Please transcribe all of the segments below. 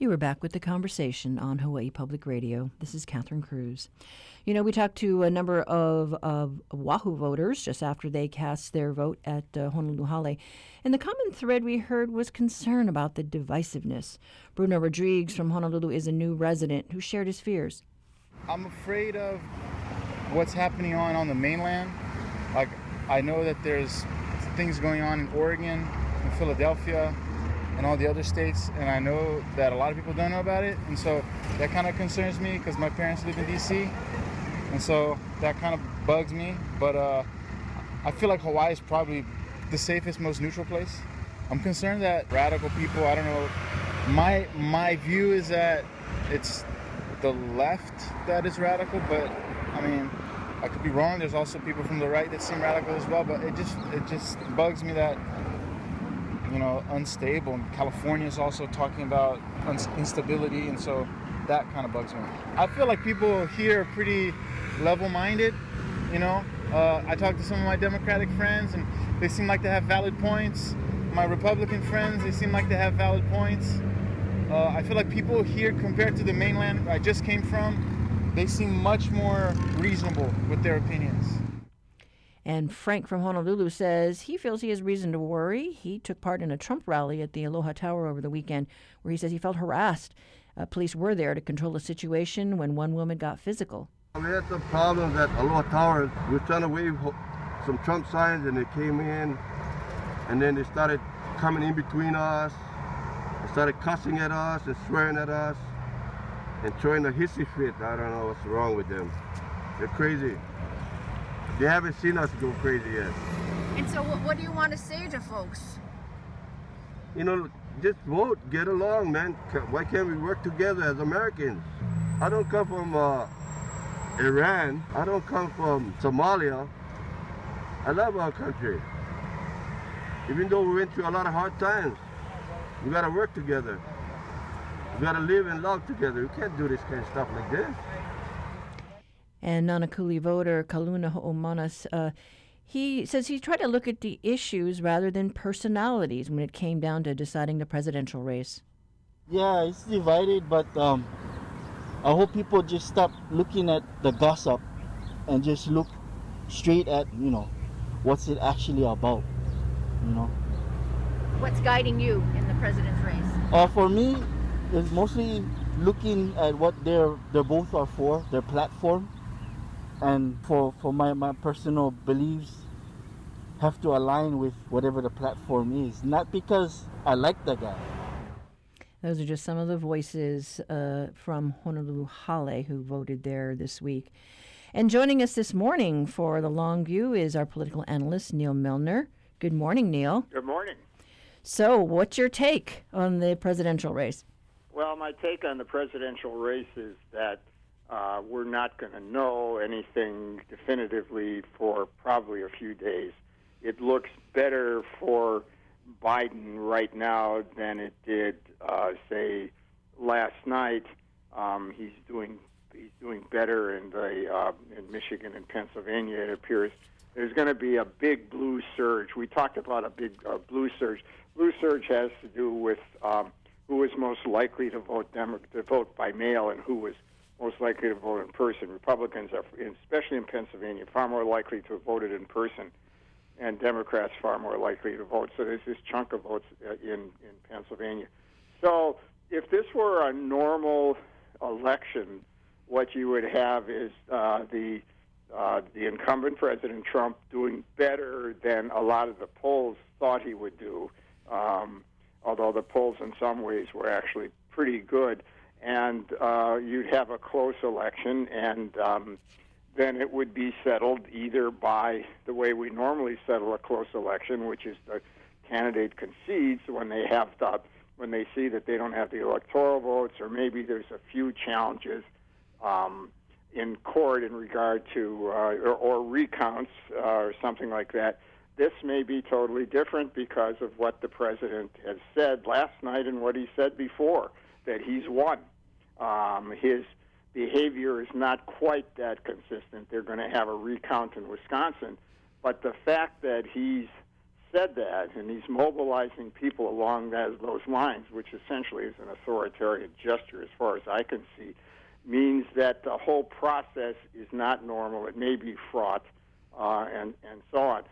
You are back with the conversation on Hawaii Public Radio. This is Catherine Cruz. You know, we talked to a number of, of Oahu voters just after they cast their vote at uh, Honolulu Hale. And the common thread we heard was concern about the divisiveness. Bruno Rodriguez from Honolulu is a new resident who shared his fears. I'm afraid of what's happening on on the mainland. Like, I know that there's things going on in Oregon, in Philadelphia, and all the other states, and I know that a lot of people don't know about it, and so that kind of concerns me because my parents live in D.C., and so that kind of bugs me. But uh, I feel like Hawaii is probably the safest, most neutral place. I'm concerned that radical people, I don't know, my my view is that it's the left that is radical, but I mean, I could be wrong. There's also people from the right that seem radical as well, but it just it just bugs me that you know, unstable. And California is also talking about instability, and so that kind of bugs me. I feel like people here are pretty level-minded. You know, uh, I talked to some of my Democratic friends, and they seem like they have valid points. My Republican friends, they seem like they have valid points. Uh, I feel like people here, compared to the mainland I just came from, they seem much more reasonable with their opinions. And Frank from Honolulu says he feels he has reason to worry. He took part in a Trump rally at the Aloha Tower over the weekend where he says he felt harassed. Uh, police were there to control the situation when one woman got physical. We had some problems at Aloha Tower. We were trying to wave some Trump signs and they came in and then they started coming in between us. They started cussing at us and swearing at us and throwing a hissy fit. I don't know what's wrong with them. They're crazy. They haven't seen us go crazy yet. And so, what, what do you want to say to folks? You know, just vote, get along, man. Why can't we work together as Americans? I don't come from uh, Iran. I don't come from Somalia. I love our country. Even though we went through a lot of hard times, we gotta work together. We gotta live and love together. We can't do this kind of stuff like this. And Nanakuli voter Kaluna Ho'omanas, uh, he says he tried to look at the issues rather than personalities when it came down to deciding the presidential race. Yeah, it's divided, but um, I hope people just stop looking at the gossip and just look straight at, you know, what's it actually about, you know. What's guiding you in the president's race? Uh, for me, it's mostly looking at what they're, they both are for, their platform, and for for my, my personal beliefs have to align with whatever the platform is. Not because i like the guy. Those are just some of the voices uh, from honolulu hale who voted there this week. And joining us this morning for the long view is our political analyst neal milner. Good morning neal. Good morning. So what's your take on the presidential race? Well my take on the presidential race is that uh, we're not going to know anything definitively for probably a few days. It looks better for Biden right now than it did, uh, say, last night. Um, he's doing he's doing better in the uh, in Michigan and Pennsylvania. It appears there's going to be a big blue surge. We talked about a big uh, blue surge. Blue surge has to do with um, who was most likely to vote Demo- to vote by mail and who was most likely to vote in person. Republicans are, especially in Pennsylvania, far more likely to have voted in person, and Democrats far more likely to vote. So there's this chunk of votes uh, in in Pennsylvania. So if this were a normal election, what you would have is uh, the uh, the incumbent President Trump doing better than a lot of the polls thought he would do. Um, although the polls in some ways were actually pretty good and uh, you'd have a close election, and um, then it would be settled either by the way we normally settle a close election, which is the candidate concedes when they have the, when they see that they don't have the electoral votes, or maybe there's a few challenges um, in court in regard to uh, or, or recounts uh, or something like that. This may be totally different because of what the president has said last night and what he said before that he's won. Um, his behavior is not quite that consistent. They're going to have a recount in Wisconsin, but the fact that he's said that, and he's mobilizing people along that, those lines, which essentially is an authoritarian gesture, as far as I can see, means that the whole process is not normal. It may be fraught, uh, and and so on.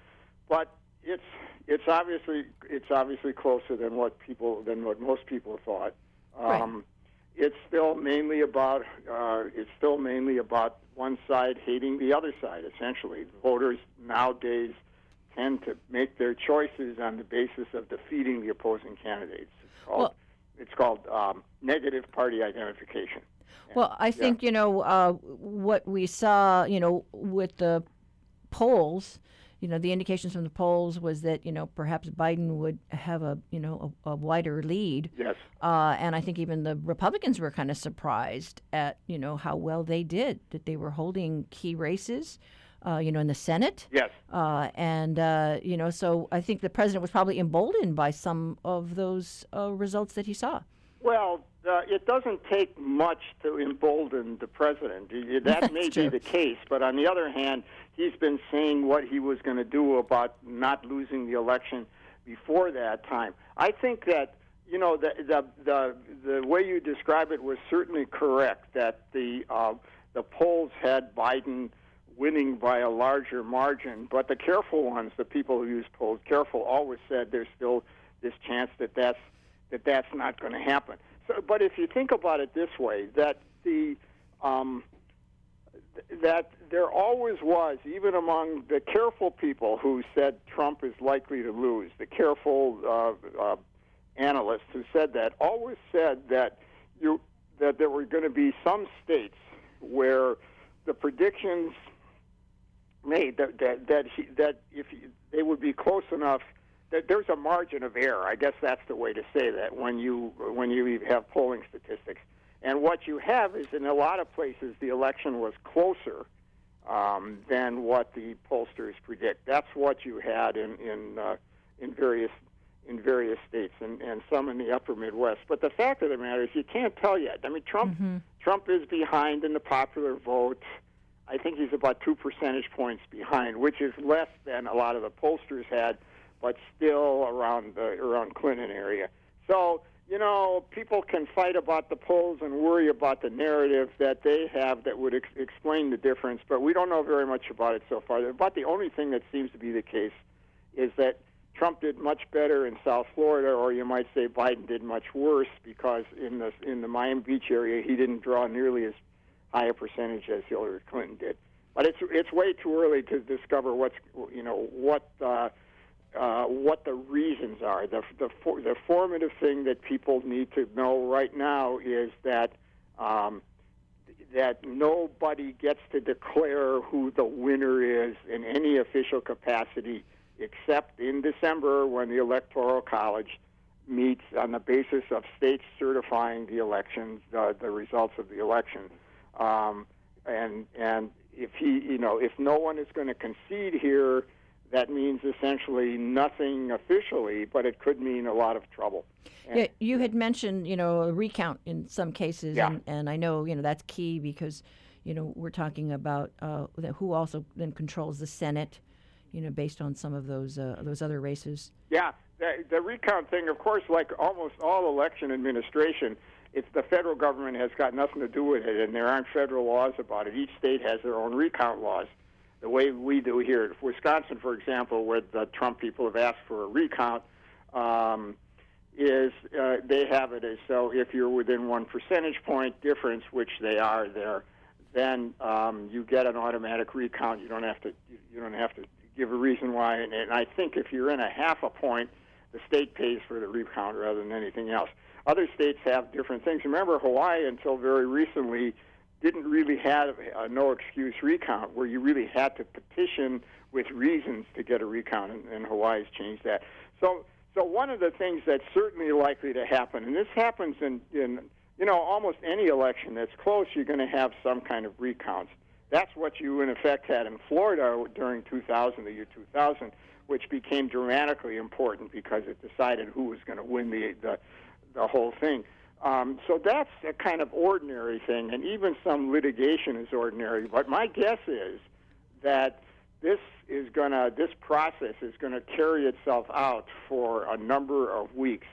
But it's it's obviously it's obviously closer than what people than what most people thought. Um, Right. It's still mainly about uh, it's still mainly about one side hating the other side. Essentially, voters nowadays tend to make their choices on the basis of defeating the opposing candidates. It's called Well- it's called um, negative party identification. Well, I think you know uh, what we saw. You know, with the polls, you know, the indications from the polls was that you know perhaps Biden would have a you know a, a wider lead. Yes. Uh, and I think even the Republicans were kind of surprised at you know how well they did that they were holding key races, uh, you know, in the Senate. Yes. Uh, and uh, you know, so I think the president was probably emboldened by some of those uh, results that he saw. Well, uh, it doesn't take much to embolden the president. That may be the case, but on the other hand, he's been saying what he was going to do about not losing the election before that time. I think that you know the the the, the way you describe it was certainly correct. That the uh, the polls had Biden winning by a larger margin, but the careful ones, the people who use polls careful, always said there's still this chance that that's that that's not going to happen. But if you think about it this way, that the um, that there always was, even among the careful people who said Trump is likely to lose, the careful uh, uh, analysts who said that always said that you that there were going to be some states where the predictions made that that that, he, that if he, they would be close enough there's a margin of error. I guess that's the way to say that when you when you have polling statistics. And what you have is in a lot of places the election was closer um, than what the pollsters predict. That's what you had in in uh, in various in various states and, and some in the upper Midwest. But the fact of the matter is you can't tell yet. I mean Trump Trump is behind in the popular vote. I think he's about two percentage points behind, which is less than a lot of the pollsters had, but still around the around Clinton area. So you know, people can fight about the polls and worry about the narrative that they have that would ex- explain the difference, but we don't know very much about it so far. About the only thing that seems to be the case is that Trump did much better in South Florida, or you might say Biden did much worse because in the in the Miami Beach area he didn't draw nearly as high a percentage as Hillary Clinton did. But it's it's way too early to discover what's you know what uh, uh, what the reasons are. The the for, the formative thing that people need to know right now is that. Um, that nobody gets to declare who the winner is in any official capacity except in December when the Electoral College meets on the basis of states certifying the elections, the results of the election. Um, and and if he, you know, if no one is going to concede here, that means essentially nothing officially, but it could mean a lot of trouble. And- Yeah, you had mentioned, you know, a recount in some cases, Yeah. and, and I know, you know, that's key because, you know, we're talking about uh, who also then controls the Senate, you know, based on some of those uh, those other races. Yeah, the, the recount thing, of course, like almost all election administration, it's the federal government has got nothing to do with it, and there aren't federal laws about it. Each state has their own recount laws, the way we do here. Wisconsin, for example, where the Trump people have asked for a recount, um, is uh, they have it as so if you're within one percentage point difference, which they are there, then um, you get an automatic recount. You don't have to you don't have to give a reason why. And, and I think if you're in a half a point, the state pays for the recount rather than anything else. Other states have different things. Remember, Hawaii until very recently didn't really have a no excuse recount where you really had to petition with reasons to get a recount, and, and Hawaii's changed that. So, so one of the things that's certainly likely to happen, and this happens in, in you know almost any election that's close, you're going to have some kind of recounts. That's what you in effect had in Florida during 2000, the year 2000, which became dramatically important because it decided who was going to win the the, the whole thing. Um, so that's a kind of ordinary thing, and even some litigation is ordinary. But my guess is that this is gonna this process is gonna carry itself out for a number of weeks,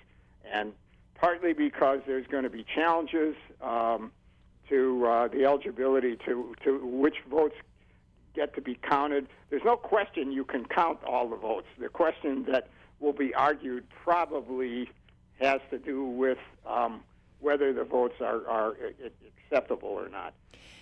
and partly because there's going to be challenges um, to uh, the eligibility to to which votes get to be counted. There's no question you can count all the votes. The question that will be argued probably has to do with um, whether the votes are, are acceptable or not.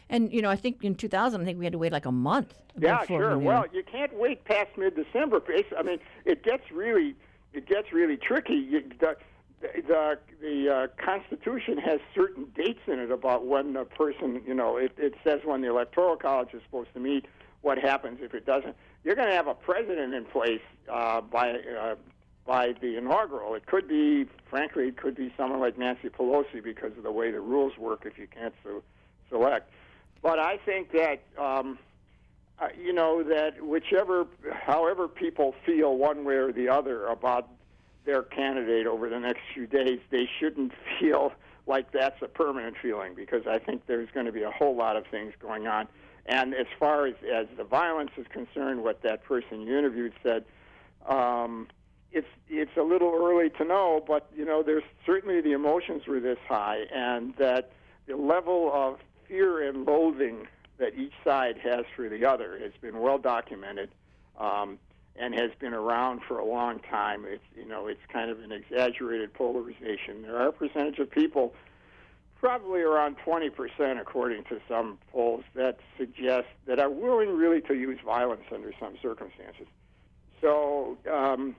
And you know, I think in 2000, I think we had to wait like a month. Yeah, sure. Well, you can't wait past mid-December. I mean, it gets really, it gets really tricky. You, the the the uh, Constitution has certain dates in it about when a person, you know, it, it says when the Electoral College is supposed to meet. What happens if it doesn't? You're going to have a president in place uh, by uh, by the inaugural. It could be, frankly, it could be someone like Nancy Pelosi because of the way the rules work if you can't so, select. But I think that, um, uh, you know, that whichever, however people feel one way or the other about their candidate over the next few days, they shouldn't feel like that's a permanent feeling because I think there's going to be a whole lot of things going on. And as far as, as the violence is concerned, what that person you interviewed said, um, it's it's a little early to know, but you know, there's certainly the emotions were this high, and that the level of fear and loathing that each side has for the other has been well documented. Um, and has been around for a long time. It's you know it's kind of an exaggerated polarization. There are a percentage of people, probably around 20% according to some polls, that suggest that are willing really to use violence under some circumstances. So um,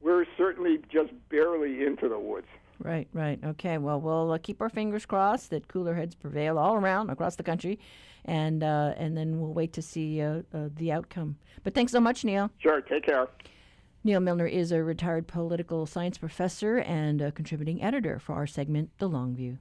we're certainly just barely into the woods. Right, right. Okay. Well, we'll uh, keep our fingers crossed that cooler heads prevail all around across the country, and uh, and then we'll wait to see uh, uh, the outcome. But thanks so much, Neal. Sure. Take care. Neal Milner is a retired political science professor and a contributing editor for our segment, The Long View.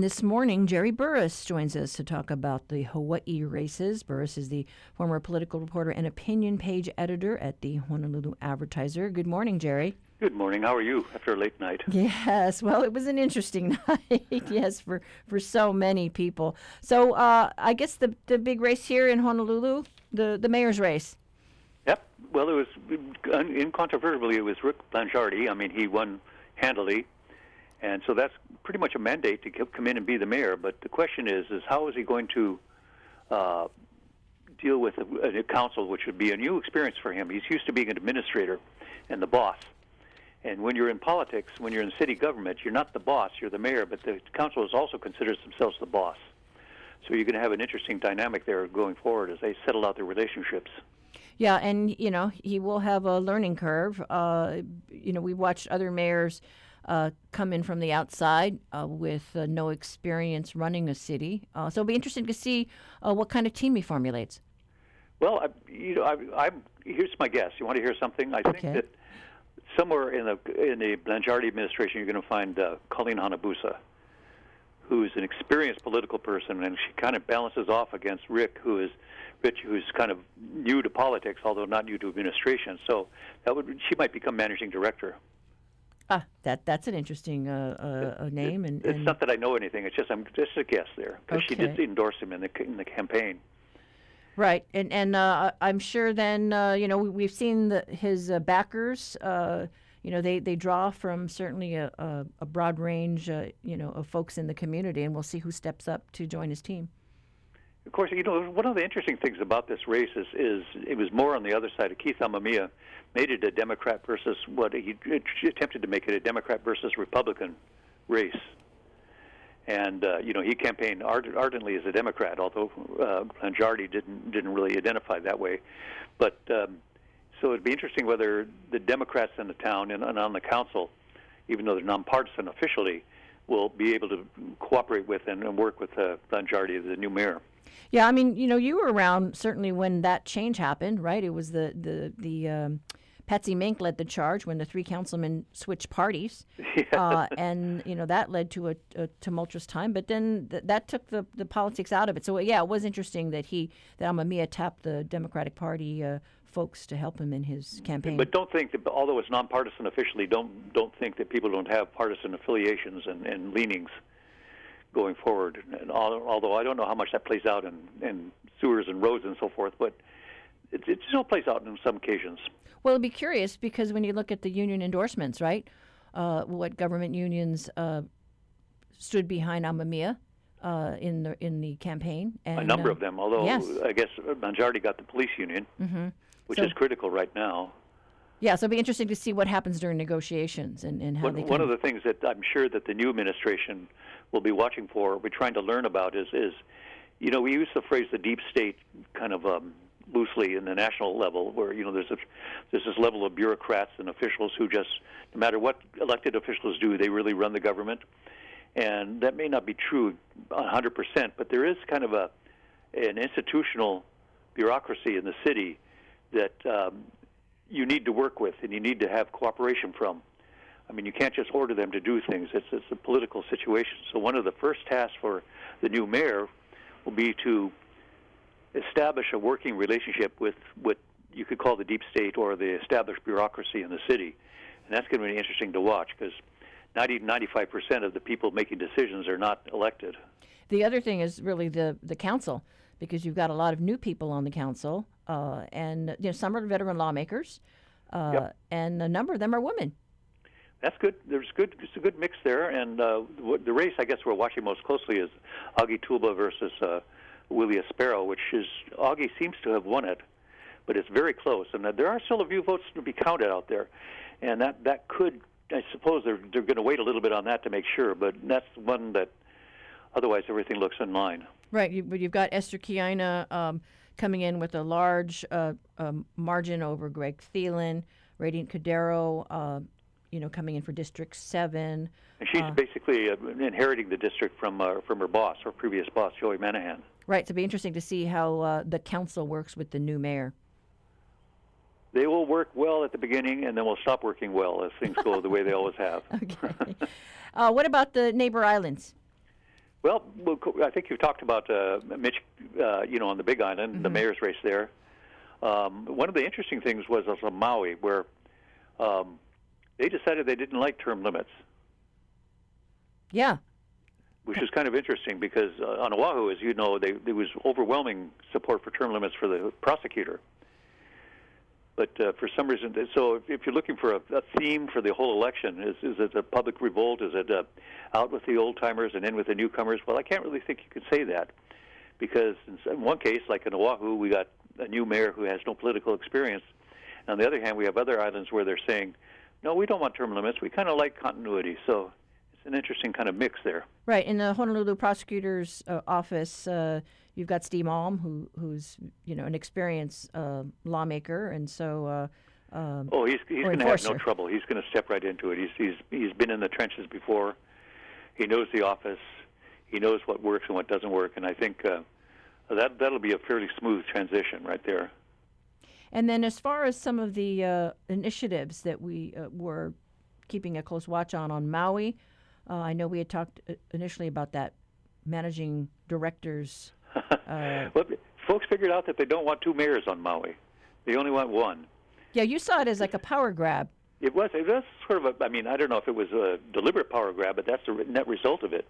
And this morning, Jerry Burris joins us to talk about the Hawaii races. Burris is the former political reporter and opinion page editor at the Honolulu Advertiser. Good morning, Jerry. Good morning. How are you after a late night? Yes. Well, it was an interesting night. yes, for, for so many people. So uh, I guess the the big race here in Honolulu, the the mayor's race. Yep. Well, it was incontrovertibly it was Rick Blangiardi. I mean, he won handily and so that's pretty much a mandate to come in and be the mayor. But the question is, is how is he going to uh, deal with a, a council, which would be a new experience for him? He's used to being an administrator and the boss. And when you're in politics, when you're in city government, you're not the boss, you're the mayor, but the council also considers themselves the boss. So you're going to have an interesting dynamic there going forward as they settle out their relationships. Yeah, and you know he will have a learning curve. Uh, you know, we watched other mayors uh, come in from the outside uh, with uh, no experience running a city. Uh, so it'll be interesting to see uh, what kind of team he formulates. Well, I, you know, I, I, here's my guess. You want to hear something? I okay. think that somewhere in the in the Blangiardi administration, you're going to find uh, Colleen Hanabusa, who's an experienced political person, and she kind of balances off against Rick, who is Rich, who's kind of new to politics, although not new to administration. So that would she might become managing director. Ah, that that's an interesting uh, uh, name. And, it's not that I know anything. It's just I'm just a guess there because okay. she did endorse him in the in the campaign. Right, and and uh, I'm sure then uh, you know we, have seen the, his uh, backers. Uh, you know they, they draw from certainly a, a, a broad range you know of folks in the community, and we'll see who steps up to join his team. Of course, you know one of the interesting things about this race is, is it was more on the other side. Keith Amemiya made it a Democrat versus what he attempted to make it a Democrat versus Republican race. and uh, you know he campaigned ard- ardently as a Democrat, although uh, didn't didn't really identify that way. But um, so it'd be interesting whether the Democrats in the town and, and on the council, even though they're nonpartisan officially, will be able to cooperate with and, and work with uh, Blangiardi, the new mayor. Yeah, I mean, you know, you were around certainly when that change happened, right? It was the the the um, Patsy Mink led the charge when the three councilmen switched parties, uh, and you know that led to a, a tumultuous time. But then th- that took the, the politics out of it. So yeah, it was interesting that he that Amemiya tapped the Democratic Party uh, folks to help him in his campaign. But don't think that although it's nonpartisan officially, don't don't think that people don't have partisan affiliations and, and leanings going forward. And although I don't know how much that plays out in, in sewers and roads and so forth, but it, it still plays out in some occasions. Well, it'd be curious because when you look at the union endorsements, right? Uh, what government unions uh, stood behind Amemiya uh, in the in the campaign? And, a number uh, of them, although yes. I guess Blangiardi got the police union, mm-hmm. which So- is critical right now. Yeah, so it'll be interesting to see what happens during negotiations and, and how One, they one of the things that I'm sure that the new administration will be watching for, we're trying to learn about, is, is you know, we use the phrase the deep state kind of um, loosely in the national level, where you know there's a, there's this level of bureaucrats and officials who just, no matter what elected officials do, they really run the government, and that may not be true 100%, but there is kind of a an institutional bureaucracy in the city that um, you need to work with and you need to have cooperation from. I mean, you can't just order them to do things. It's, it's a political situation. So one of the first tasks for the new mayor will be to establish a working relationship with what you could call the deep state or the established bureaucracy in the city. And that's going to be interesting to watch because 90 95% of the people making decisions are not elected. The other thing is really the the council because you've got a lot of new people on the council, uh, and you know some are veteran lawmakers, uh, Yep. and a number of them are women. That's good. There's good. It's a good mix there, and uh, the race I guess we're watching most closely is Augie Tulba versus uh, Willie Sparrow, which is Augie seems to have won it, but it's very close, and uh, there are still a few votes to be counted out there, and that that could. I suppose they're they're going to wait a little bit on that to make sure, but that's one that otherwise everything looks in line. Right, you, but you've got Esther Kia'aina um, coming in with a large uh, um, margin over Greg Thielen, Radiant Cordero, uh, you know, coming in for District Seven. And she's Uh. basically uh, inheriting the district from uh, from her boss, her previous boss, Joey Manahan. Right, so it'll be interesting to see how uh, the council works with the new mayor. They will work well at the beginning, and then will stop working well as things go the way they always have. Okay. uh, what about the neighbor islands? Well, I think you've talked about uh, Mitch, uh, you know, on the Big Island, the mayor's race there. Um, one of the interesting things was on Maui, where um, they decided they didn't like term limits, Yeah, which is kind of interesting because uh, on Oahu, as you know, they, there was overwhelming support for term limits for the prosecutor. But uh, for some reason, so if, you're looking for a, a theme for the whole election, is, is it a public revolt? Is it uh, out with the old timers and in with the newcomers? Well, I can't really think you could say that because in in one case, like in Oahu, we got a new mayor who has no political experience. On the other hand, we have other islands where they're saying, no, we don't want term limits. We kind of like continuity. So it's an interesting kind of mix there. right. In the Honolulu prosecutor's uh, office, uh, you've got Steve Alm, who who's you know an experienced uh, lawmaker, and so. Uh, um, Oh, he's he's going to have no trouble. He's going to step right into it. He's he's he's been in the trenches before. He knows the office. He knows what works and what doesn't work, and I think uh, that that'll be a fairly smooth transition right there. And then, as far as some of the uh, initiatives that we uh, were keeping a close watch on on Maui, uh, I know we had talked uh, initially about that managing directors. Uh, Well, folks figured out that they don't want two mayors on Maui. They only want one. yeah, you saw it as like a power grab. It was it was sort of a. I mean, I don't know if it was a deliberate power grab, but that's the net result of it.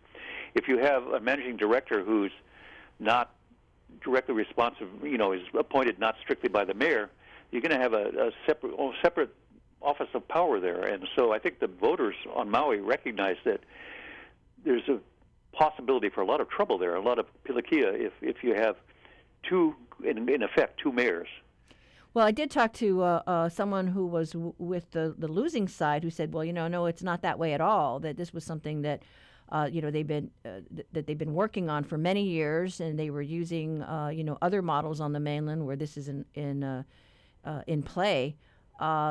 If you have a managing director who's not directly responsive, you know, is appointed not strictly by the mayor, you're going to have a, a separate oh, separate office of power there. And so I think the voters on Maui recognize that there's a possibility for a lot of trouble there, a lot of pilikia if if you have two, in, in effect, two mayors. Well, I did talk to uh, uh, someone who was w- with the, the losing side who said, well, you know, no, it's not that way at all, that this was something that uh, you know they've been uh, th- that they've been working on for many years, and they were using uh, you know other models on the mainland where this is in in uh, in play.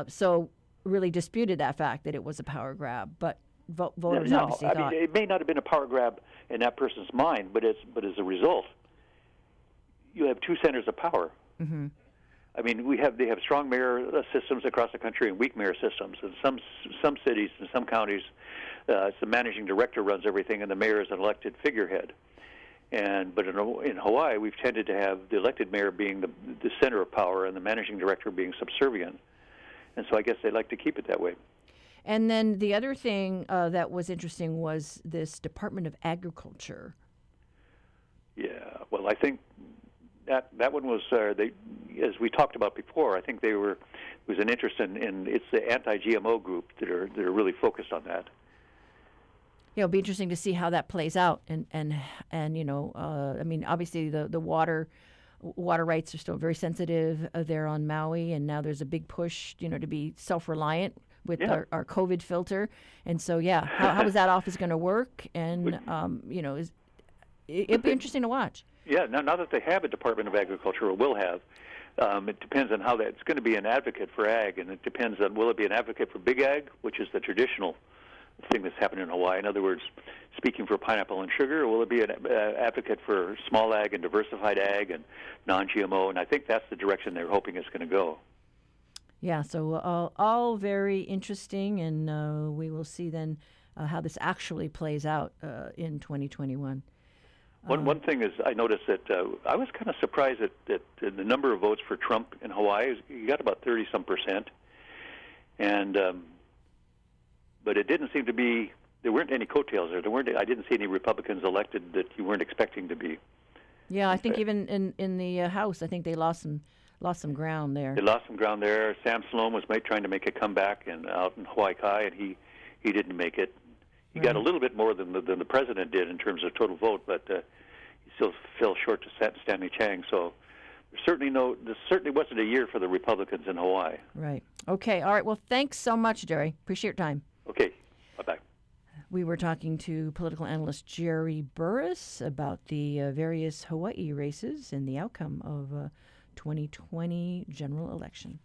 So really disputed that fact that it was a power grab, but vo- voters no, obviously I thought. mean, it may not have been a power grab in that person's mind, but it's but as a result, you have two centers of power. hmm I mean, we have they have strong mayor systems across the country and weak mayor systems. In some some cities and some counties, uh, it's the managing director runs everything, and the mayor is an elected figurehead. And but in, in Hawaii, we've tended to have the elected mayor being the the center of power and the managing director being subservient. And so I guess they like to keep it that way. And then the other thing uh, that was interesting was this Department of Agriculture. Yeah. Well, I think that that one was uh, they, as we talked about before. I think they were there was an interest in, in it's the anti-GMO group that are that are really focused on that. You know, it'll be interesting to see how that plays out, and and and you know, uh, I mean, obviously the the water water rights are still very sensitive uh, there on Maui, and now there's a big push, you know, to be self-reliant with Yeah. our, our COVID filter, and so yeah, how, how is that office going to work? And um, you know, is it, it'd be interesting to watch. Yeah. Now, now that they have a Department of Agriculture, or will have, um, it depends on how that. It's going to be an advocate for ag, and it depends on will it be an advocate for big ag, which is the traditional thing that's happening in Hawaii. In other words, speaking for pineapple and sugar, or will it be an uh, advocate for small ag and diversified ag and non-GMO? And I think that's the direction they're hoping it's going to go. Yeah, so all, all very interesting, and uh, we will see then uh, how this actually plays out uh, in 2021. One one thing is, I noticed that uh, I was kind of surprised at, that uh, the number of votes for Trump in Hawaii. He got about thirty some percent, and um, but it didn't seem to be. There weren't any coattails there. There weren't. I didn't see any Republicans elected that you weren't expecting to be. Yeah, I think even in in the uh, House, I think they lost some lost some ground there. They lost some ground there. Sam Slom was trying to make a comeback and out in Hawaii Kai, and he he didn't make it. He got a little bit more than the, than the president did in terms of total vote, but uh, he still fell short to Stanley Chang. So there's certainly no. This certainly wasn't a year for the Republicans in Hawaii. Right. Okay. All right. Well, thanks so much, Jerry. Appreciate your time. Okay. Bye bye. We were talking to political analyst Jerry Burris about the uh, various Hawaii races and the outcome of uh, 2020 general election.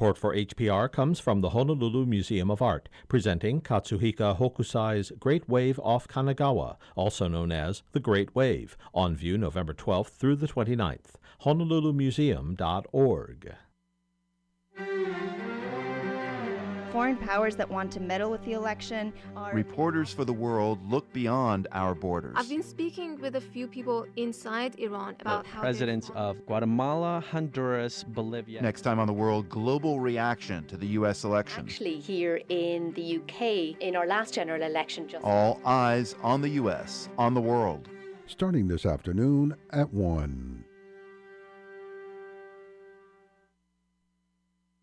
Support for HPR comes from the Honolulu Museum of Art, presenting Katsushika Hokusai's Great Wave off Kanagawa, also known as The Great Wave, on view November 12th through the 29th. HonoluluMuseum.org. Foreign powers that want to meddle with the election are. Reporters for the world look beyond our borders. I've been speaking with a few people inside Iran about how. Presidents of Guatemala, Honduras, Bolivia. Next time on the world, global reaction to the U.S. election. Actually, here in the UK, in our last general election, just. All eyes on the U.S., on the world. Starting this afternoon at 1.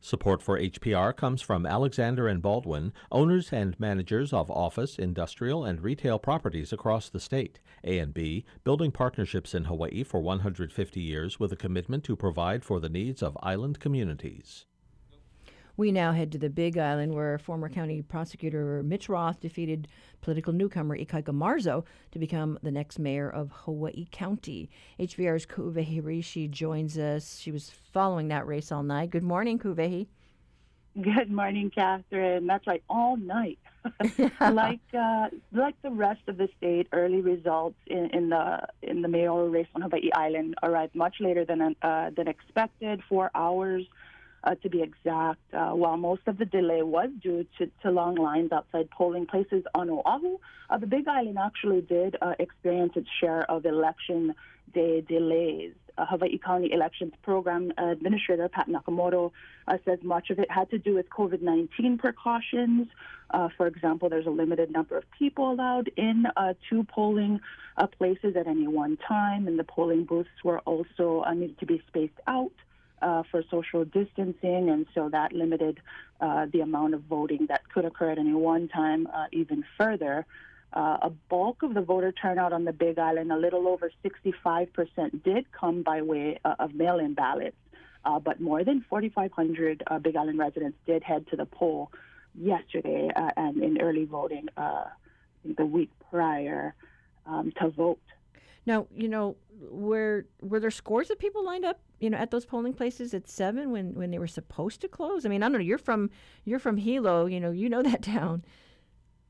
Support for HPR comes from Alexander and Baldwin, owners and managers of office, industrial, and retail properties across the state. A&B, building partnerships in Hawaii for 150 years with a commitment to provide for the needs of island communities. We now head to the Big Island, where former county prosecutor Mitch Roth defeated political newcomer Ikaika Marzo to become the next mayor of Hawaii County. HPR's Ku'uwehi Hiraishi joins us. She was following that race all night. Good morning, Ku'uwehi. Good morning, Catherine. That's right, all night. like uh, like the rest of the state, early results in, in the in the mayoral race on Hawaii Island arrived much later than uh, than expected, four hours uh, to be exact. Uh, while most of the delay was due to, to long lines outside polling places on Oahu, uh, the Big Island actually did uh, experience its share of election day delays. uh, Hawaii County Elections Program Administrator Pat Nakamoto uh, says much of it had to do with COVID 19 precautions. For example, there's a limited number of people allowed in two polling places at any one time, and the polling booths were also needed to be spaced out. Uh, for social distancing, and so that limited uh, the amount of voting that could occur at any one time uh, even further. Uh, a bulk of the voter turnout on the Big Island, a little over 65%, did come by way uh, of mail in ballots, uh, but more than 4,500 Big Island residents did head to the poll yesterday and in early voting the week prior um, to vote. Now, you know, were were there scores of people lined up you know, at those polling places at seven when, when they were supposed to close? I mean, I don't know. You're from you're from Hilo. You know, you know that town.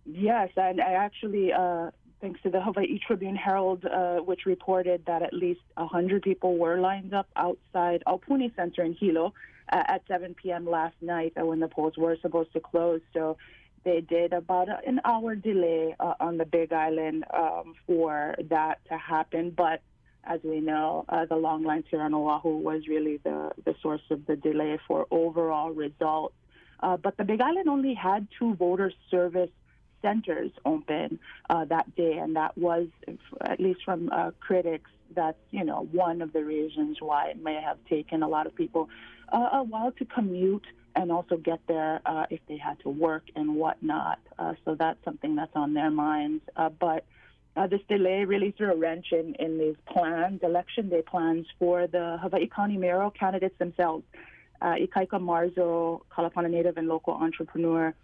Yes, and I actually, uh, thanks to the Hawaii Tribune Herald, uh, which reported that at least hundred people were lined up outside Aupuni Center in Hilo uh, at 7 p.m. last night uh, when the polls were supposed to close. So they did about an hour delay uh, on the Big Island um, for that to happen, but as we know, uh, the long lines here on Oahu was really the, the source of the delay for overall results. Uh, but the Big Island only had two voter service centers open uh, that day, and that was, at least from uh, critics, that's you know one of the reasons why it may have taken a lot of people uh, a while to commute and also get there uh, if they had to work and whatnot. so that's something that's on their minds. but uh, this delay really threw a wrench in, in these plans, election day plans for the Hawaii County mayoral candidates themselves. Uh, Ikaika Marzo, Kalapana native and local entrepreneur,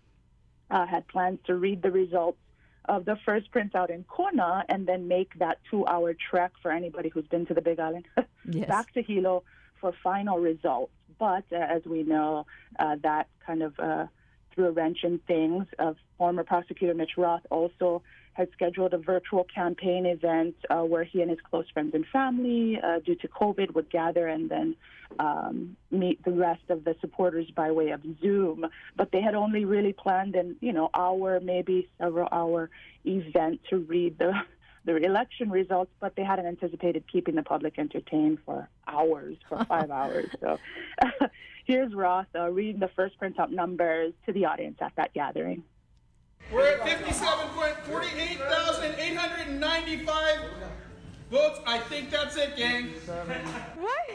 uh, had plans to read the results of the first printout in Kona and then make that two hour trek for anybody who's been to the Big Island yes. back to Hilo for final results. But uh, as we know, uh, that kind of uh, threw a wrench in things. Uh, former prosecutor Mitch Roth also had scheduled a virtual campaign event uh, where he and his close friends and family, uh, due to COVID, would gather and then um, meet the rest of the supporters by way of Zoom. But they had only really planned an, you know, hour, maybe several hour event to read the the election results, but they hadn't anticipated keeping the public entertained for hours, for five hours. So here's Roth uh, reading the first printout numbers to the audience at that gathering. We're at 57.48,895 votes. I think that's it, gang. What?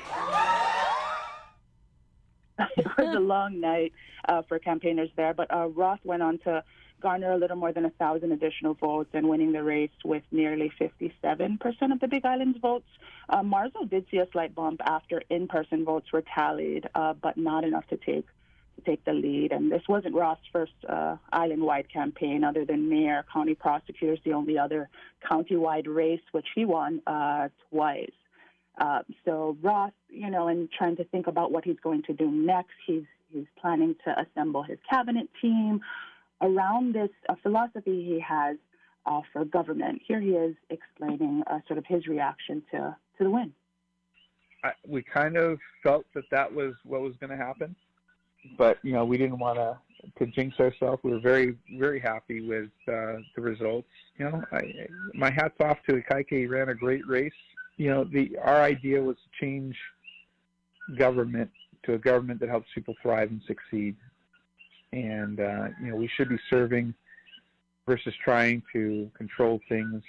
it was a long night uh, for campaigners there, but uh, Roth went on to garner a little more than a thousand additional votes and winning the race with nearly 57% of the Big Island's votes. Uh, Marzo did see a slight bump after in-person votes were tallied, uh, but not enough to take to take the lead. And this wasn't Roth's first uh, island-wide campaign, other than mayor, county prosecutors, the only other county-wide race which he won uh, twice. Uh, so Roth, you know, in trying to think about what he's going to do next, he's he's planning to assemble his cabinet team around this uh, philosophy he has uh, for government. Here he is explaining uh, sort of his reaction to to the win. I, we kind of felt that that was what was going to happen but you know we didn't want to to jinx ourselves. We were very very happy with uh, the results. You know, I, my hats off to Ikaika. He ran a great race. You know, the our idea was to change government to a government that helps people thrive and succeed. And uh, you know, we should be serving versus trying to control things.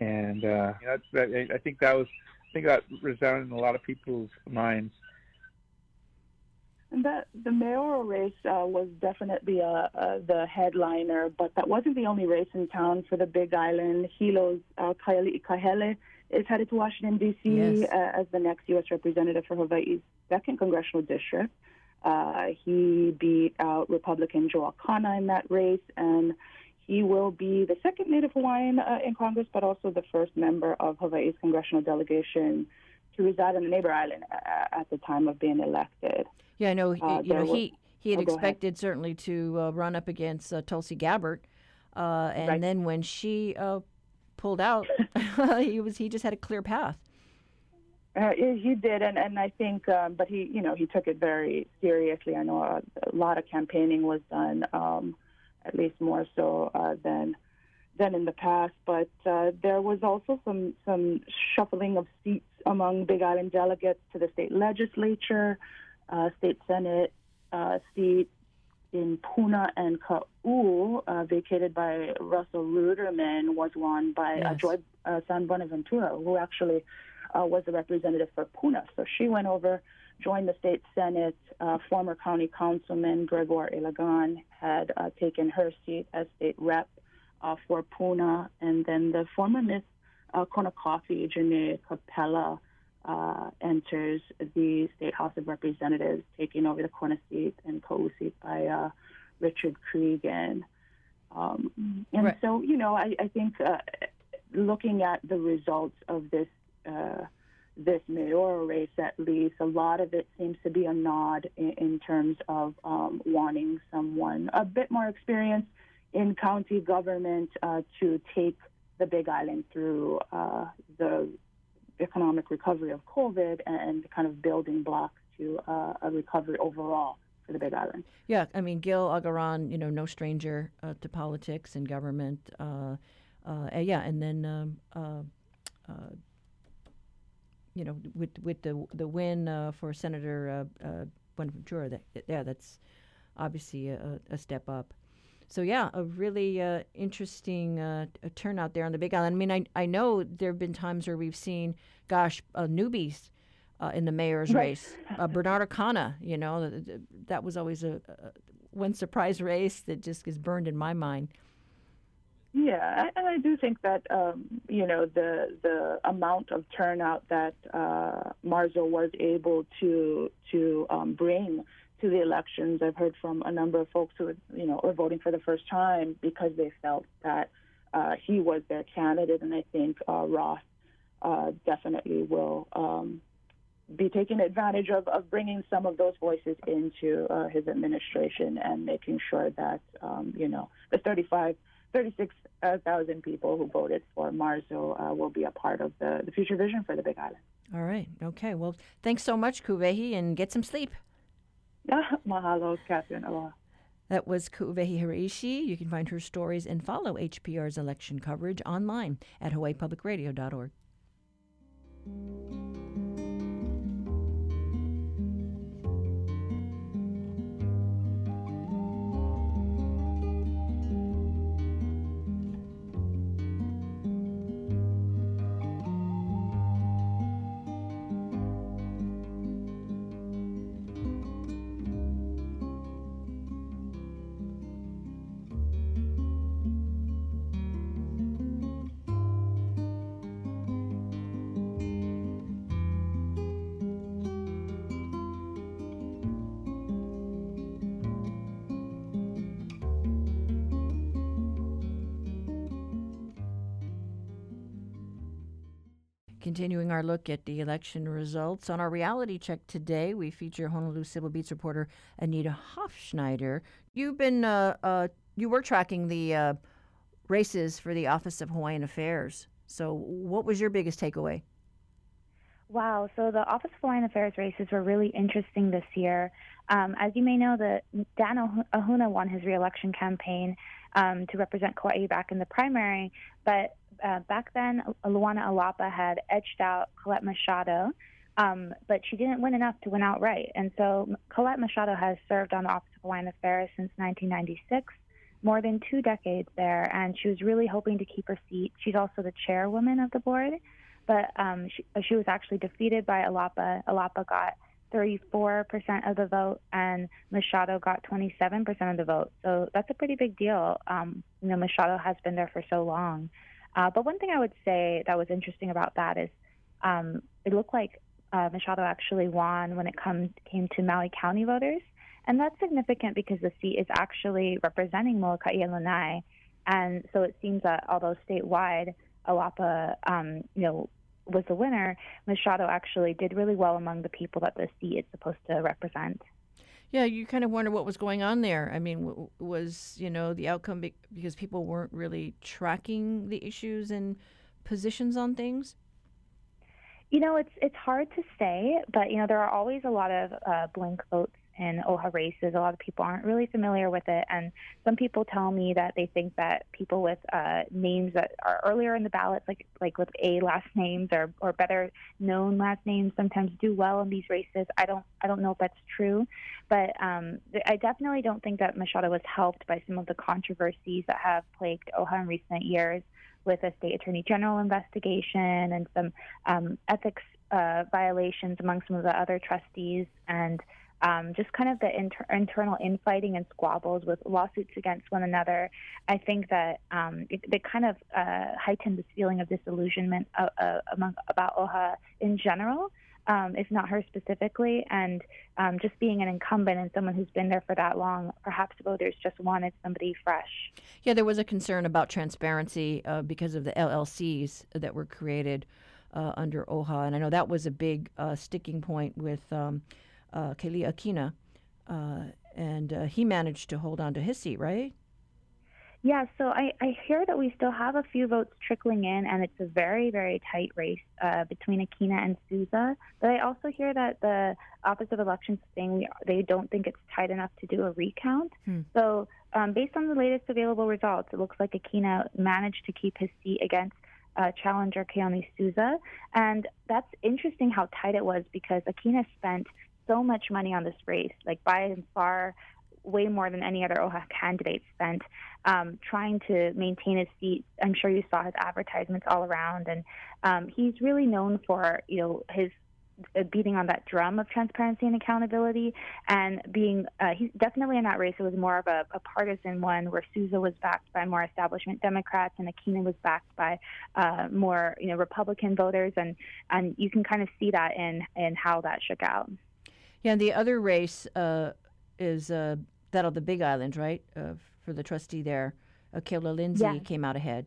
And uh, you know, that, I think that was I think that resounded in a lot of people's minds. And that the mayoral race uh, was definitely uh, uh, the headliner, but that wasn't the only race in town for the Big Island. Hilo's uh, Kaili Kahele is headed to Washington, D.C. Yes. Uh, as the next U.S. representative for Hawaii's second congressional district. Uh, he beat out Republican Joe Akana in that race, and he will be the second Native Hawaiian uh, in Congress, but also the first member of Hawaii's congressional delegation to reside on the neighbor island at the time of being elected. Yeah, I know. Uh, you know, he he had oh, expected certainly to uh, run up against uh, Tulsi Gabbard, uh, and right. then when she uh, pulled out, he was he just had a clear path. Uh, he did, and and I think, um, but he you know he took it very seriously. I know a, a lot of campaigning was done, um, at least more so than than in the past. But uh, there was also some some shuffling of seats among Big Island delegates to the state legislature, uh, state senate uh, seat in Puna and Ka'u, uh, vacated by Russell Ruderman, was won by uh, Joy uh, San Buenaventura, who actually uh, was the representative for Puna. So she went over, joined the state senate. Uh, former county councilman Greggor Ilagan had uh, taken her seat as state rep uh, for Puna, and then the former Miss uh, Conacoffee, Jeanné Kapela, uh, enters the State House of Representatives, taking over the Kona seat and co seat by uh, Richard Creagan. Um, and Right. so, you know, I, I think uh, looking at the results of this uh, this mayoral race, at least, a lot of it seems to be a nod in, in terms of um, wanting someone a bit more experienced in county government uh, to take the Big Island through uh, the economic recovery of COVID and kind of building blocks to uh, a recovery overall for the Big Island. Yeah, I mean, Greggor Ilagan, you know, no stranger uh, to politics and government. Uh, uh, yeah, and then, um, uh, you know, with with the the win uh, for Senator uh, uh, Buenaventura, that yeah, that's obviously a, a step up. So yeah, a really uh, interesting uh, turnout there on the Big Island. I mean, I I know there have been times where we've seen, gosh, uh, newbies uh, in the mayor's Right. race. Uh, Bernard Akana, you know, th- th- that was always a, a one surprise race that just is burned in my mind. Yeah, and I do think that um, you know the the amount of turnout that uh, Marzo was able to to um, bring to the elections. I've heard from a number of folks who you know are voting for the first time because they felt that uh, he was their candidate, and I think uh, Roth uh, definitely will. Um, be taking advantage of, of bringing some of those voices into uh, his administration and making sure that um, you know the 35 36,000 people who voted for Marzo uh, will be a part of the, the future vision for the Big Island. All right. Okay. Well, thanks so much, Ku'uwehi, and get some sleep. Mahalo, Catherine. Aloha. That was Ku'uwehi Hiraishi. You can find her stories and follow HPR's election coverage online at hawaiipublicradio.org. Continuing our look at the election results. On our reality check today, we feature Honolulu Civil Beat's reporter Anita Hofschneider. You've been, uh, uh, you were tracking the uh, races for the Office of Hawaiian Affairs. So, what was your biggest takeaway? Wow. So the Office of Hawaiian Affairs races were really interesting this year. Um, as you may know, the Dan Ah- Ahuna won his reelection campaign um, to represent Kauai back in the primary, but uh, back then, Luana Alapa had edged out Colette Machado, um, but she didn't win enough to win outright. And so Colette Machado has served on the Office of Hawaiian Affairs since 1996, more than two decades there, and she was really hoping to keep her seat. She's also the chairwoman of the board but um, she, she was actually defeated by Alapa. Alapa got 34% of the vote, and Machado got 27% of the vote. So that's a pretty big deal. Um, you know, Machado has been there for so long. Uh, but one thing I would say that was interesting about that is um, it looked like uh, Machado actually won when it come, came to Maui County voters. And that's significant because the seat is actually representing Molokai and Lanai. And so it seems that although statewide, Alapa, um, you know, was the winner, Machado actually did really well among the people that the seat is supposed to represent. Yeah, you kind of wonder what was going on there. I mean, w- was you know the outcome be- because people weren't really tracking the issues and positions on things? You know, it's it's hard to say, but you know there are always a lot of uh, blink votes in OHA races. A lot of people aren't really familiar with it, and some people tell me that they think that people with uh, names that are earlier in the ballots, like like with A last names or or better known last names, sometimes do well in these races. I don't I don't know if that's true, but um, I definitely don't think that Machado was helped by some of the controversies that have plagued OHA in recent years with a state attorney general investigation and some um, ethics uh, violations among some of the other trustees and um, just kind of the inter- internal infighting and squabbles with lawsuits against one another. I think that um, it, kind of uh, heightened this feeling of disillusionment uh, uh, among about OHA in general. Um, if not her specifically, and um, just being an incumbent and someone who's been there for that long, perhaps voters just wanted somebody fresh. Yeah, there was a concern about transparency uh, because of the LLCs that were created uh, under OHA, and I know that was a big uh, sticking point with um, uh, Keli Akina, uh, and uh, he managed to hold on to his seat, right? Yeah, so I, I hear that we still have a few votes trickling in, and it's a very, very tight race uh, between Akina and Souza. But I also hear that the Office of Elections is saying we, they don't think it's tight enough to do a recount. Hmm. So, um, based on the latest available results, it looks like Akina managed to keep his seat against uh, challenger Keone Souza. And that's interesting how tight it was because Akina spent so much money on this race, like by and far way more than any other OHA candidate spent um, trying to maintain his seat. I'm sure you saw his advertisements all around, and um, he's really known for you know his uh, beating on that drum of transparency and accountability and being uh, he's definitely in that race it was more of a, a, partisan one where Souza was backed by more establishment Democrats and Akina was backed by uh, more you know Republican voters and and you can kind of see that in in how that shook out. Yeah, and the other race uh, is uh, that of the Big Island, right? Uh, for the trustee there, Keola Lindsey came out ahead.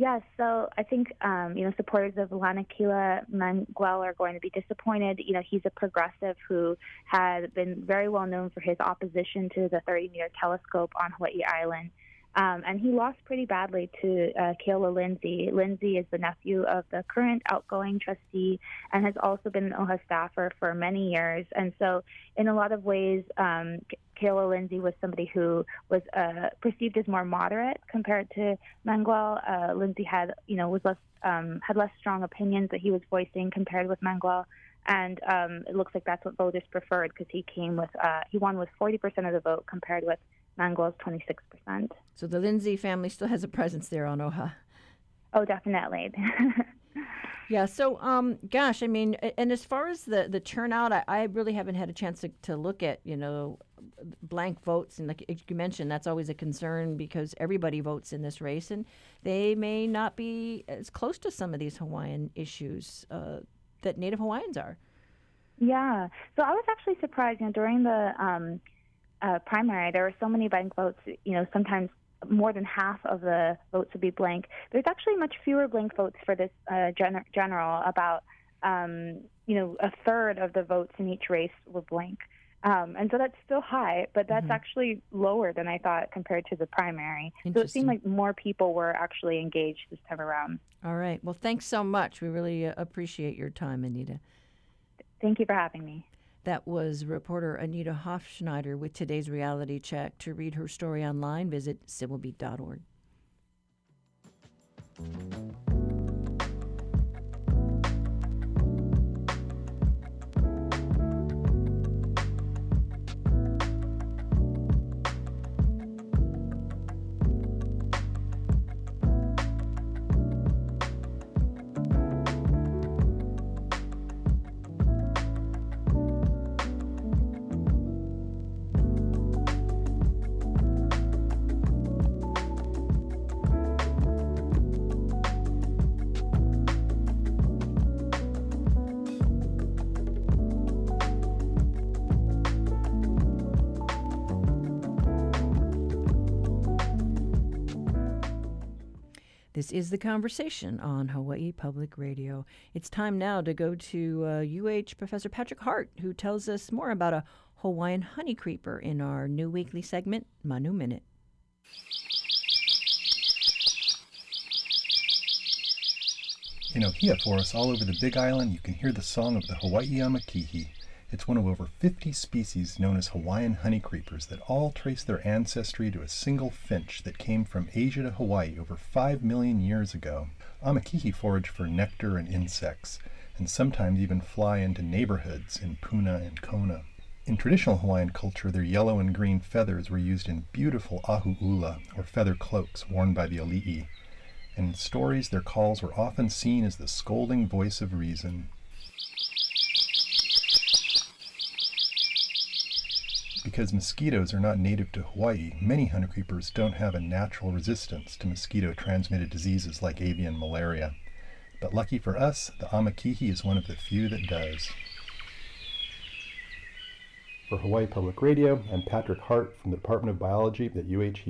Yes, so I think um, you know supporters of Lanakila Mangauil are going to be disappointed. You know, he's a progressive who had been very well known for his opposition to the 30 meter telescope on Hawaii Island. Um, and he lost pretty badly to uh, Keola Lindsey. Lindsey is the nephew of the current outgoing trustee and has also been an OHA staffer for many years. And so, in a lot of ways, um, Keola Lindsey was somebody who was uh, perceived as more moderate compared to Mangauil. Uh, Lindsey had, you know, was less um, had less strong opinions that he was voicing compared with Mangauil. And um, it looks like that's what voters preferred because he came with uh, he won with 40% of the vote compared with Mangauil's 26%. So the Lindsey family still has a presence there on OHA. Oh, definitely. yeah. So, um, gosh, I mean, and as far as the, the turnout, I, I really haven't had a chance to, to look at, you know, blank votes. And like you mentioned, that's always a concern because everybody votes in this race and they may not be as close to some of these Hawaiian issues uh, that Native Hawaiians are. Yeah. So I was actually surprised, you know, during the, um, uh, primary, there were so many blank votes. You know, sometimes more than half of the votes would be blank. There's actually much fewer blank votes for this uh, gen- general. About um, you know a third of the votes in each race were blank. Um, and so that's still high, but that's mm-hmm. actually lower than I thought compared to the primary. So it seemed like more people were actually engaged this time around. All right. Well, thanks so much. We really uh, appreciate your time, Anita. Thank you for having me. That was reporter Anita Hofschneider with today's reality check. To read her story online, visit civilbeat.org. Is the conversation on Hawaii Public Radio. It's time now to go to uh, UH Professor Patrick Hart, who tells us more about a Hawaiian honey creeper in our new weekly segment, Manu Minute. In Ohia forests all over the Big Island, you can hear the song of the Hawaii amakihi. It's one of over 50 species known as Hawaiian honeycreepers that all trace their ancestry to a single finch that came from Asia to Hawaii over 5 million years ago. Amakihi forage for nectar and insects, and sometimes even fly into neighborhoods in Puna and Kona. In traditional Hawaiian culture, their yellow and green feathers were used in beautiful ahu'ula, or feather cloaks, worn by the ali'i. And in stories, their calls were often seen as the scolding voice of reason. Because mosquitoes are not native to Hawaii, many honeycreepers don't have a natural resistance to mosquito transmitted diseases like avian malaria. But lucky for us, the Amakihi is one of the few that does. For Hawaii Public Radio, I'm Patrick Hart from the Department of Biology at UH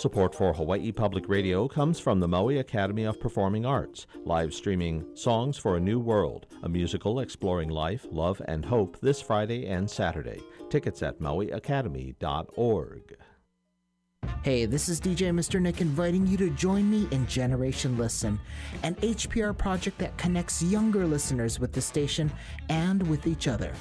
Support for Hawaii Public Radio comes from the Maui Academy of Performing Arts, live streaming Songs for a New World, a musical exploring life, love, and hope this Friday and Saturday. Tickets at mauiacademy.org. Hey, this is DJ Mr. Nick inviting you to join me in Generation Listen, an HPR project that connects younger listeners with the station and with each other.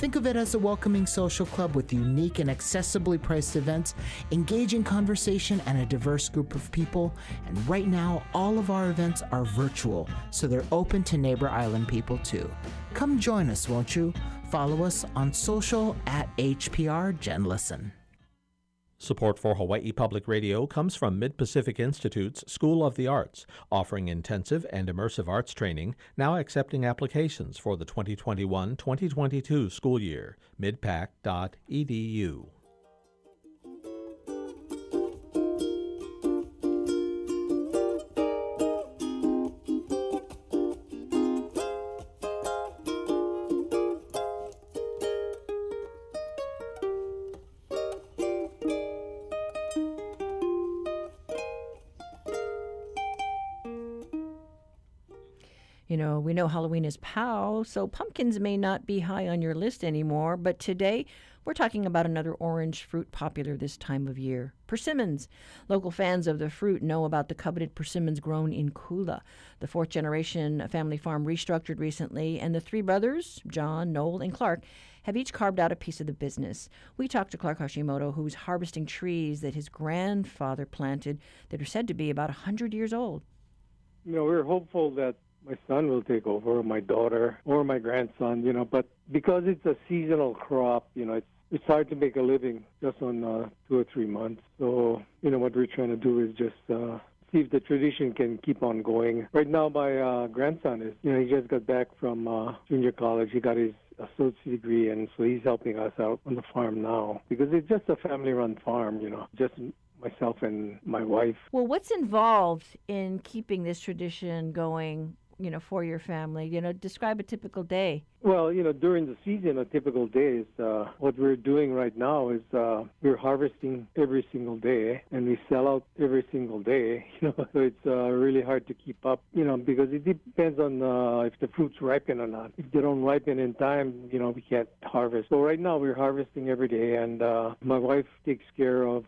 Think of it as a welcoming social club with unique and accessibly priced events, engaging conversation, and a diverse group of people. And right now, all of our events are virtual, so they're open to Neighbor Island people too. Come join us, won't you? Follow us on social at HPR Gen Listen. Support for Hawaii Public Radio comes from Mid Pacific Institute's School of the Arts, offering intensive and immersive arts training, now accepting applications for the 2021 2022 school year. midpac.edu. You know, we know Halloween is POW, so pumpkins may not be high on your list anymore, but today we're talking about another orange fruit popular this time of year persimmons. Local fans of the fruit know about the coveted persimmons grown in Kula. The fourth generation family farm restructured recently, and the three brothers, John, Noel, and Clark, have each carved out a piece of the business. We talked to Clark Hashimoto, who's harvesting trees that his grandfather planted that are said to be about a 100 years old. You know, we're hopeful that my son will take over, or my daughter, or my grandson. You know, but because it's a seasonal crop, you know, it's it's hard to make a living just on uh, two or three months. So, you know, what we're trying to do is just uh, see if the tradition can keep on going. Right now, my uh, grandson is, you know, he just got back from uh, junior college. He got his associate degree, and so he's helping us out on the farm now because it's just a family-run farm. You know, just myself and my wife. Well, what's involved in keeping this tradition going you know, for your family? You know, describe a typical day. Well, you know, during the season, a typical day is uh, what we're doing right now is uh, we're harvesting every single day, and we sell out every single day. You know, so it's uh, really hard to keep up. You know, because it depends on uh, if the fruits ripen or not. If they don't ripen in time, you know, we can't harvest. So right now we're harvesting every day, and uh, my wife takes care of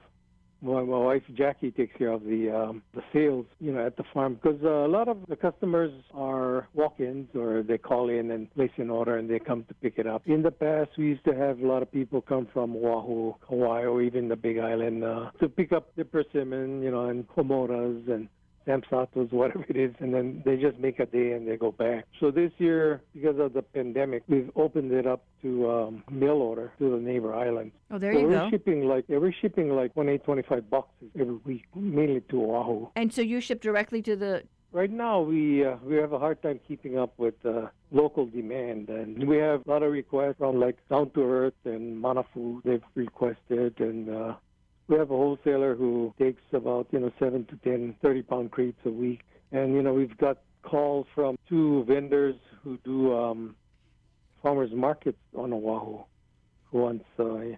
my, my wife Jackie takes care of the um, the sales, you know, at the farm because uh, a lot of the customers are walk-ins or they call in and place an order and they come to pick it up. In the past, we used to have a lot of people come from Oahu, Hawaii, or even the Big Island uh, to pick up the persimmon, you know, and Komoda's and Sam Sato's, whatever it is, and then they just make a day and they go back. So this year, because of the pandemic, we've opened it up to um, mail order to the neighbor islands. Oh, there so you we're go. shipping like yeah, we're shipping like 125 boxes every week, mainly to Oahu. And so you ship directly to the. Right now, we uh, we have a hard time keeping up with uh, local demand, and we have a lot of requests from like Down to Earth and Mana Food. They've requested, and uh, we have a wholesaler who takes about you know seven to ten 30 pound crates a week, and you know we've got calls from two vendors who do um, farmers markets on Oahu, who wants uh,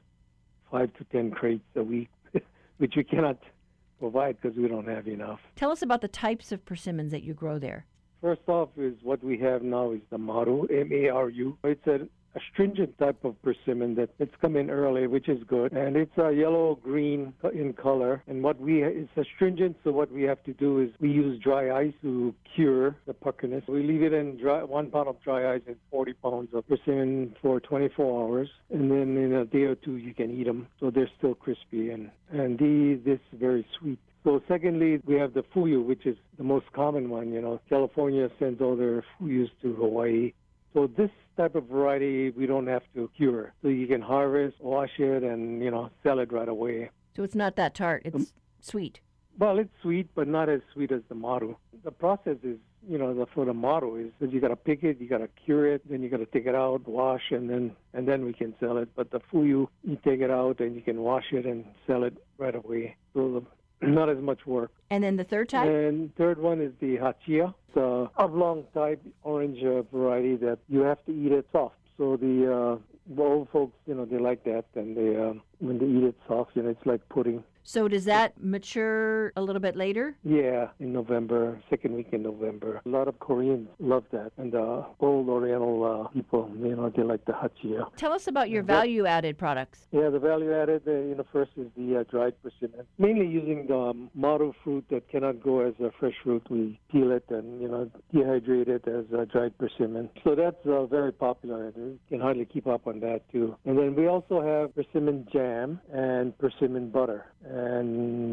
five to ten crates a week, which we cannot provide because we don't have enough. Tell us about the types of persimmons that you grow there. first off, is what we have now is the Maru, M-A-R-U. It's a astringent type of persimmon that it's come in early, which is good, and it's a yellow green in color. And what we it's astringent, so what we have to do is we use dry ice to cure the puckerness. We leave it in dry, one pound of dry ice and 40 pounds of persimmon for 24 hours, and then in a day or two you can eat them, so they're still crispy and and these this is very sweet. So secondly, we have the fuyu, which is the most common one. You know, California sends all their fuyus to Hawaii. So this type of variety we don't have to cure. So you can harvest, wash it, and you know sell it right away. So it's not that tart. It's um, sweet. Well, it's sweet, but not as sweet as the maru. The process is, you know, the, for the maru is that you got to pick it, you got to cure it, then you got to take it out, wash, and then and then we can sell it. But the fuyu, you take it out and you can wash it and sell it right away. So the not as much work. And then the third type? And third one is the hachia. It's a oblong type orange uh, variety that you have to eat it soft. So the uh, old folks, you know, they like that, and they um, when they eat it soft, you know, it's like pudding. So does that mature a little bit later? Yeah, in November, second week in November. A lot of Koreans love that, and the uh, old Oriental uh, people, you know, they like the hachia. Tell us about your value-added products. Yeah, the value-added, uh, you know, first is the uh, dried persimmon. Mainly using the um, maru fruit that cannot go as a fresh fruit. We peel it and you know dehydrate it as a dried persimmon. So that's uh, very popular. You can hardly keep up on that too. And then we also have persimmon jam and persimmon butter. And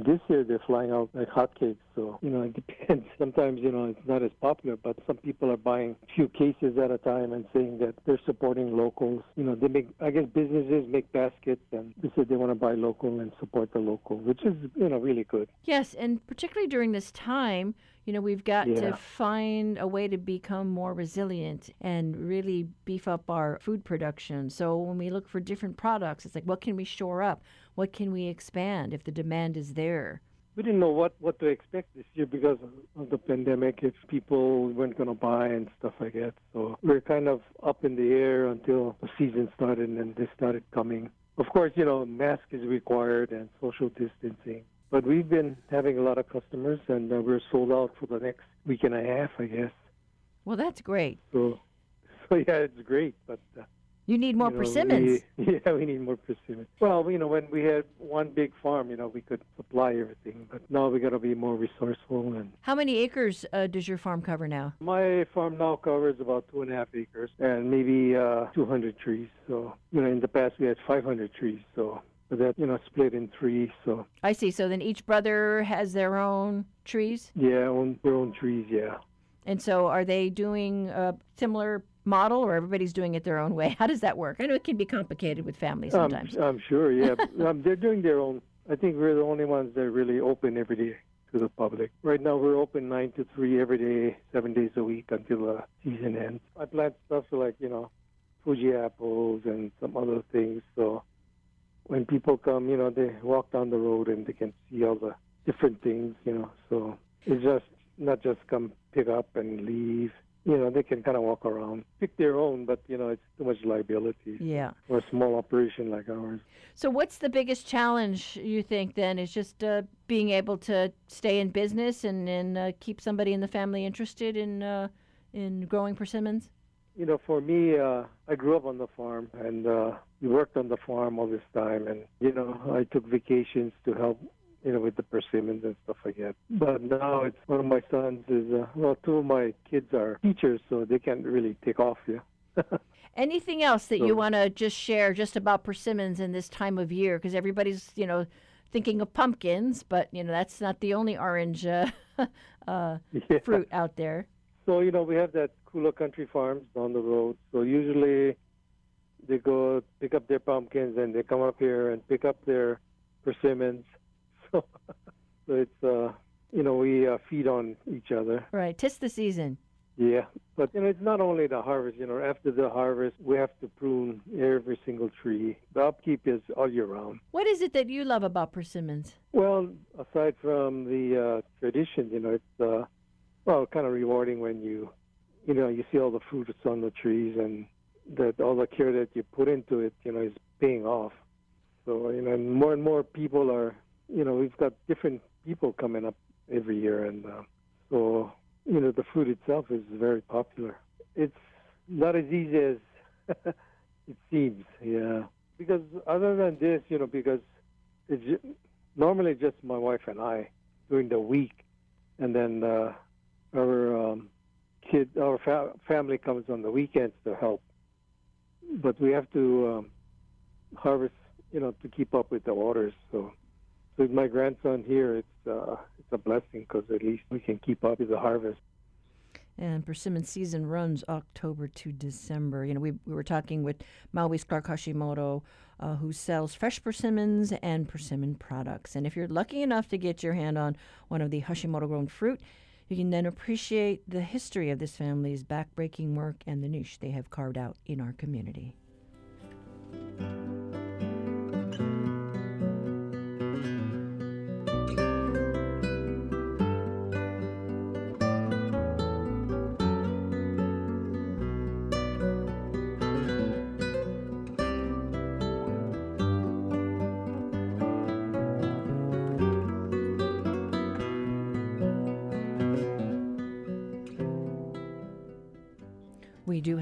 this year they're flying out like hotcakes. So, you know, it depends. Sometimes, you know, it's not as popular, but some people are buying a few cases at a time and saying that they're supporting locals. You know, they make, I guess businesses make baskets and they said they want to buy local and support the local, which is, you know, really good. Yes. And particularly during this time, you know, we've got Yeah. to find a way to become more resilient and really beef up our food production. So when we look for different products, it's like, what can we shore up? What can we expand if the demand is there? We didn't know what, what to expect this year because of the pandemic, if people weren't going to buy and stuff like that. So we are kind of up in the air until the season started and then they started coming. Of course, you know, mask is required and social distancing. But we've been having a lot of customers and uh, we're sold out for the next week and a half, I guess. Well, that's great. So, so yeah, it's great. But uh, You need more you know, persimmons. we- yeah, we need more persimmons. Well, you know, when we had one big farm, you know, we could supply everything. But now we got to be more resourceful. And How many acres uh, does your farm cover now? my farm now covers about two and a half acres and maybe uh, 200 trees. So, you know, in the past we had 500 trees. So that, you know, split in three. So, I see. So then each brother has their own trees? yeah, own their own trees, yeah. And so are they doing a similar model or everybody's doing it their own way? How does that work? I know it can be complicated with families I'm, sometimes. I'm sure, yeah. Um, they're doing their own. I think we're the only ones that are really open every day to the public. Right now, we're open 9 to 3 every day, seven days a week until the season ends. I plant stuff like, you know, Fuji apples and some other things. So when people come, you know, they walk down the road and they can see all the different things, you know. So it's just not just come pick up and leave. You know, they can kind of walk around, pick their own, but you know, it's too much liability. Yeah. For a small operation like ours. So what's the biggest challenge you think then is just uh, being able to stay in business and, and uh, keep somebody in the family interested in uh, in growing persimmons? You know, for me, uh, I grew up on the farm and uh, we worked on the farm all this time. And, you know, I took vacations to help, you know, with the persimmons and stuff like that. But now it's one of my sons is, uh, well, two of my kids are teachers, so they can't really take off, yeah. Anything else that you want to just share just about persimmons in this time of year? Because everybody's, you know, thinking of pumpkins, but, you know, that's not the only orange uh, uh, Yeah. fruit out there. So, you know, we have that Kula Country Farms down the road. So usually they go pick up their pumpkins and they come up here and pick up their persimmons. So, so it's, uh, you know, we uh, feed on each other. Right. Tis the season. Yeah, but you know, it's not only the harvest. You know, after the harvest, we have to prune every single tree. The upkeep is all year round. What is it that you love about persimmons? Well, aside from the uh, tradition, you know, it's uh, well, kind of rewarding when you, you know, you see all the fruits on the trees and that all the care that you put into it, you know, is paying off. So you know, and more and more people are, you know, we've got different people coming up every year, and uh, so you know, the fruit itself is very popular. It's not as easy as it seems, yeah. Because other than this, you know, because it's normally just my wife and I during the week, and then uh, our um, kid, our fa- family comes on the weekends to help. But we have to um, harvest, you know, to keep up with the orders. So with my grandson here, it's uh, it's a blessing because at least we can keep up with the harvest. And persimmon season runs October to December. You know, we, we were talking with Maui's Clark Hashimoto, uh, who sells fresh persimmons and persimmon products. And if you're lucky enough to get your hand on one of the Hashimoto grown fruit, you can then appreciate the history of this family's backbreaking work and the niche they have carved out in our community.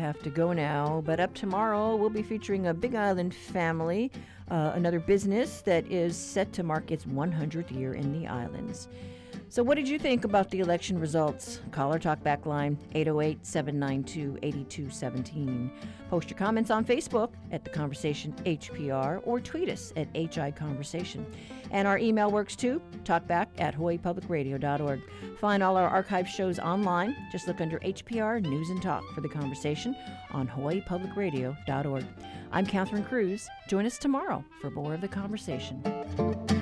Have to go now, but up tomorrow we'll be featuring a Big Island family, uh, another business that is set to mark its 100th year in the islands. So, what did you think about the election results? Call or talk back line 808 792 8217. Post your comments on Facebook at The Conversation HPR or tweet us at HI Conversation. And our email works too, talkback at hawaiipublicradio.org. Find all our archive shows online. Just look under HPR News and Talk for The Conversation on hawaiipublicradio.org. I'm Catherine Cruz. Join us tomorrow for more of The Conversation.